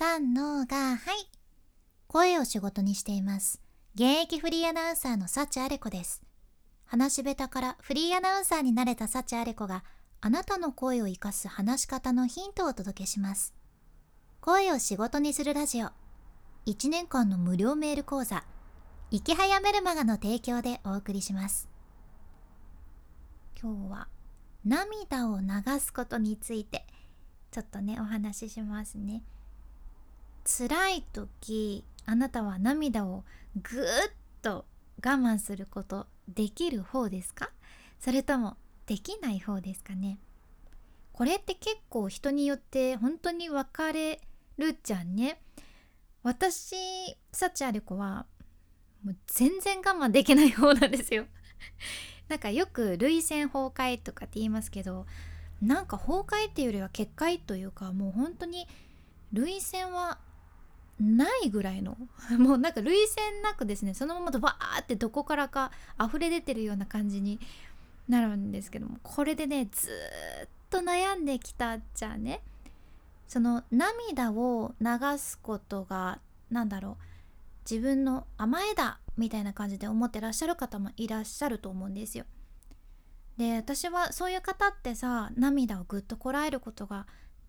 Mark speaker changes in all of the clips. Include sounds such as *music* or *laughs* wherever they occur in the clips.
Speaker 1: 三のがはい。声を仕事にしています。現役フリーアナウンサーの幸あれ子です。話し下手からフリーアナウンサーになれた幸あれ子があなたの声を生かす話し方のヒントをお届けします。声を仕事にするラジオ。1年間の無料メール講座。生き早メルマガの提供でお送りします。今日は涙を流すことについてちょっとねお話ししますね。辛い時あなたは涙をぐっと我慢することできる方ですか？それともできない方ですかね？これって結構人によって本当に分かれるじゃんね。私幸あれ子はもう全然我慢できない方なんですよ。*laughs* なんかよく涙腺崩壊とかって言いますけどなんか崩壊っていうよりは決壊というかもう本当に涙腺はないぐらいの。*laughs* もうなんか涙腺なくですね。そのままとバーってどこからか溢れ出てるような感じになるんですけども。これでねずっと悩んできたじゃあね。その涙を流すことが何だろう。自分の甘えだみたいな感じで思ってらっしゃる方もいらっしゃると思うんですよ。で私はそういう方ってさ涙をぐっとこらえることが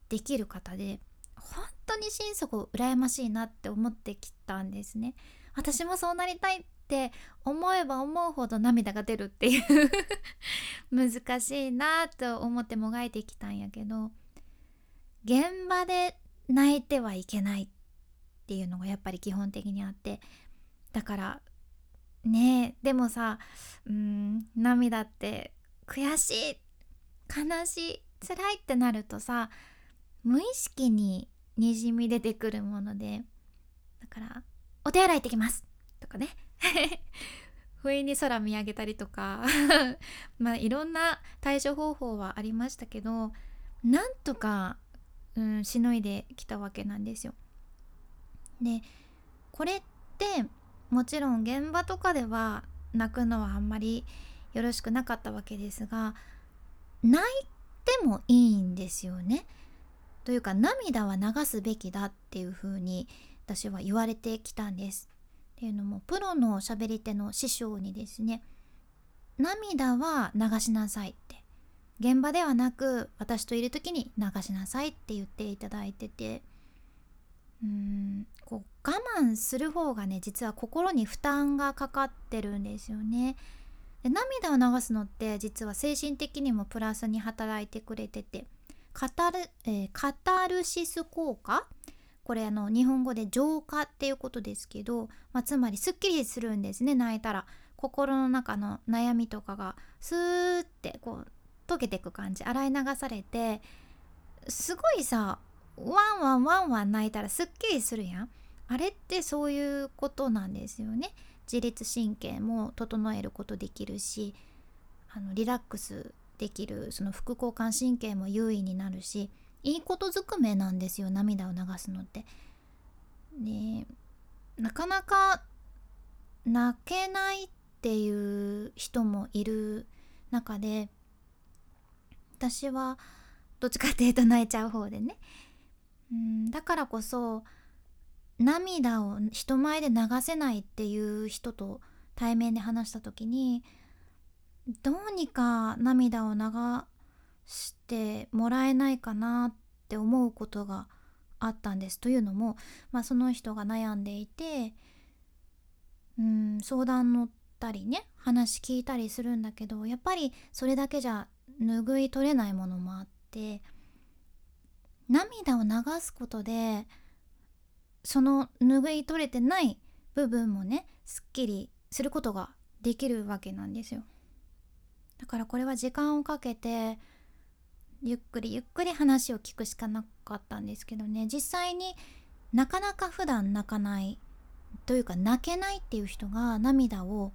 Speaker 1: できる方で本に心底羨ましいなって思ってきたんですね。私もそうなりたいって思えば思うほど涙が出るっていう。*laughs* 難しいなと思ってもがいてきたんやけど現場で泣いてはいけないっていうのがやっぱり基本的にあって。だからねえでもさうん涙って悔しい悲しい辛いってなるとさ無意識ににじみ出てくるものでだから「お手洗い行ってきます」とかね *laughs* 不意に空見上げたりとか *laughs* まあいろんな対処方法はありましたけどなんとか、うん、しのいできたわけなんですよ。でこれってもちろん現場とかでは泣くのはあんまりよろしくなかったわけですが泣いてもいいんですよね。というか涙は流すべきだっていうふうに私は言われてきたんです。っていうのもプロのしゃべり手の師匠にですね涙は流しなさいって現場ではなく私といる時に流しなさいって言っていただいててうーんこう我慢する方がね実は心に負担がかかってるんですよね。で涙を流すのって実は精神的にもプラスに働いてくれててカタル、えー、カタルシス効果？これあの日本語で浄化っていうことですけど、まあ、つまりすっきりするんですね泣いたら。心の中の悩みとかがスーってこう溶けていく感じ。洗い流されてすごいさワンワンワンワン泣いたらすっきりするやん。あれってそういうことなんですよね。自律神経も整えることできるしあのリラックスできるその副交感神経も優位になるしいいことずくめなんですよ涙を流すのって。でなかなか泣けないっていう人もいる中で私はどっちかっていうと泣いちゃう方でねうんだからこそ涙を人前で流せないっていう人と対面で話した時にどうにか涙を流してもらえないかなって思うことがあったんです。というのも、まあ、その人が悩んでいてうん相談乗ったりね話聞いたりするんだけどやっぱりそれだけじゃ拭い取れないものもあって涙を流すことでその拭い取れてない部分もねすっきりすることができるわけなんですよ。だからこれは時間をかけてゆっくりゆっくり話を聞くしかなかったんですけどね実際になかなか普段泣かないというか泣けないっていう人が涙を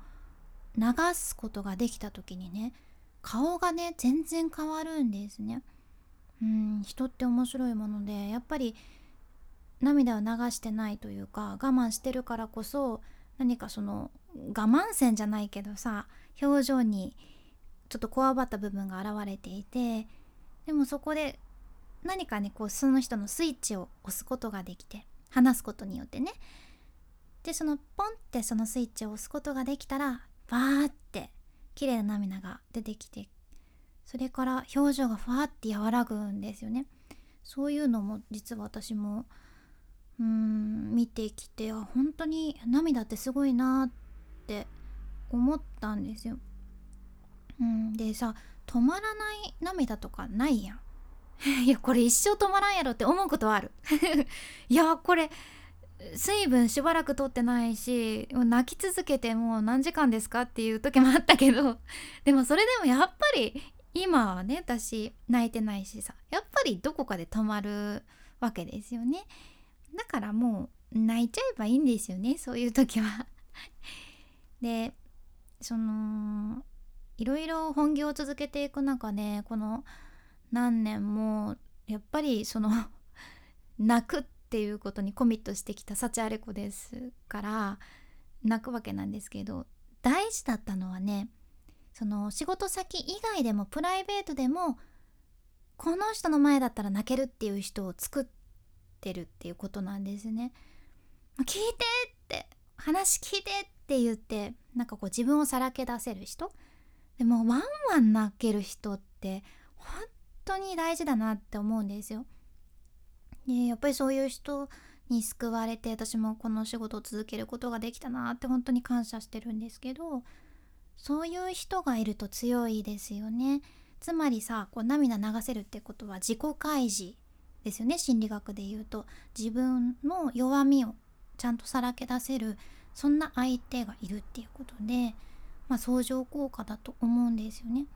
Speaker 1: 流すことができた時にね顔がね全然変わるんですね。うん人って面白いものでやっぱり涙を流してないというか我慢してるからこそ何かその我慢線じゃないけどさ表情にちょっとこわばった部分が現れていてでもそこで何かねこうその人のスイッチを押すことができて話すことによってねでそのポンってそのスイッチを押すことができたらバーって綺麗な涙が出てきてそれから表情がふわって和らぐんですよねそういうのも実は私もうーん見てきて本当に涙ってすごいなって思ったんですよ。うん、でさ止まらない涙とかないやん。*laughs* いやこれ一生止まらんやろって思うことはある。*laughs* いやこれ水分しばらくとってないし泣き続けてもう何時間ですかっていう時もあったけど *laughs* でもそれでもやっぱり今はね私泣いてないしさやっぱりどこかで止まるわけですよねだからもう泣いちゃえばいいんですよねそういう時はでそのいろいろ本業を続けていく中でこの何年もやっぱりその *laughs* 泣くっていうことにコミットしてきた幸あれ子ですから泣くわけなんですけど大事だったのはねその仕事先以外でもプライベートでもこの人の前だったら泣けるっていう人を作ってるっていうことなんですね。聞いてって話聞いてって言ってなんかこう自分をさらけ出せる人でもワンワン泣ける人って本当に大事だなって思うんですよ。でやっぱりそういう人に救われて私もこの仕事を続けることができたなって本当に感謝してるんですけどそういう人がいると強いですよね。つまりさこう涙流せるってことは自己開示ですよね。心理学で言うと。自分の弱みをちゃんとさらけ出せるそんな相手がいるっていうことで、まあ、相乗効果だと思うんですよね。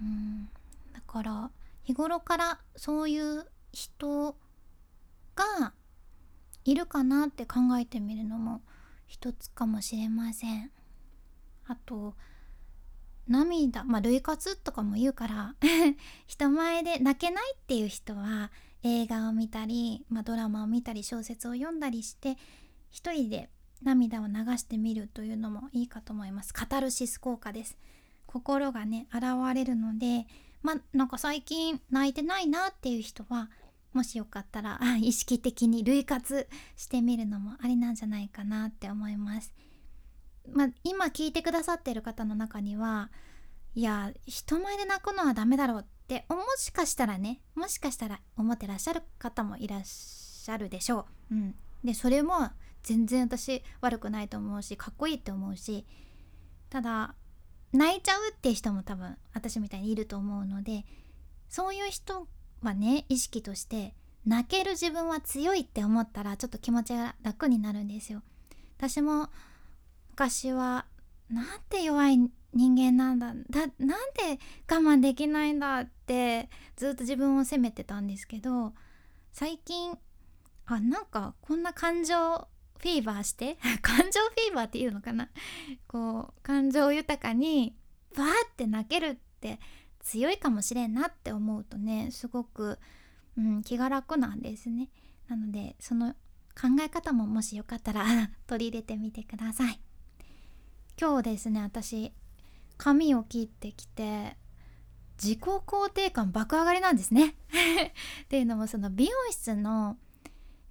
Speaker 1: うんだから日頃からそういう人がいるかなって考えてみるのも一つかもしれません。あと涙まあ類活とかも言うから *laughs* 人前で泣けないっていう人は映画を見たり、まあ、ドラマを見たり小説を読んだりして一人で涙を流してみるというのもいいかと思います。カタルシス効果です。心がね現れるのでまあなんか最近泣いてないなっていう人はもしよかったら意識的に類活してみるのもありなんじゃないかなって思います。まあ、今聞いてくださってる方の中にはいや人前で泣くのはダメだろうってもしかしたらねもしかしたら思ってらっしゃる方もいらっしゃるでしょう。うん、でそれも全然私悪くないと思うしかっこいいって思うしただ泣いちゃうって人も多分私みたいにいると思うのでそういう人はね意識として泣ける自分は強いって思ったらちょっと気持ちが楽になるんですよ。私も昔はなんて弱い人間なんだだなんで我慢できないんだってずっと自分を責めてたんですけど最近あなんかこんな感情フィーバーして *laughs* 感情フィーバーっていうのかな？こう感情豊かにバーって泣けるって強いかもしれんなって思うとねすごく、うん、気が楽なんですね。なのでその考え方ももしよかったら *laughs* 取り入れてみてください。今日ですね私髪を切ってきて自己肯定感爆上がりなんですね。*laughs* っていうのもその美容室の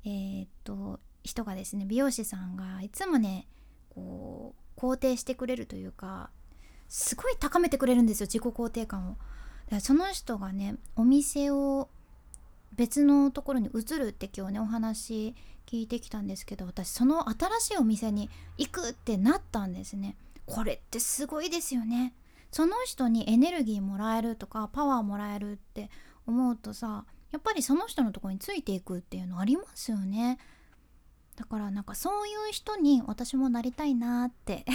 Speaker 1: えー、っと人がですね美容師さんがいつもねこう肯定してくれるというかすごい高めてくれるんですよ自己肯定感を。その人がねお店を別のところに移るって今日ねお話聞いてきたんですけど私その新しいお店に行くってなったんですね。これってすごいですよね。その人にエネルギーもらえるとかパワーもらえるって思うとさやっぱりその人のとこについていくっていうのありますよね。だからなんかそういう人に私もなりたいなって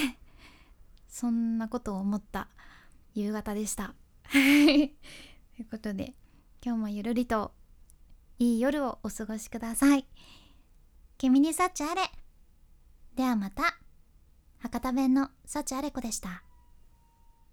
Speaker 1: *laughs* そんなことを思った夕方でした *laughs* ということで今日もゆるりといい夜をお過ごしください。君に幸あれ。ではまた。博多弁の幸あれ子でした。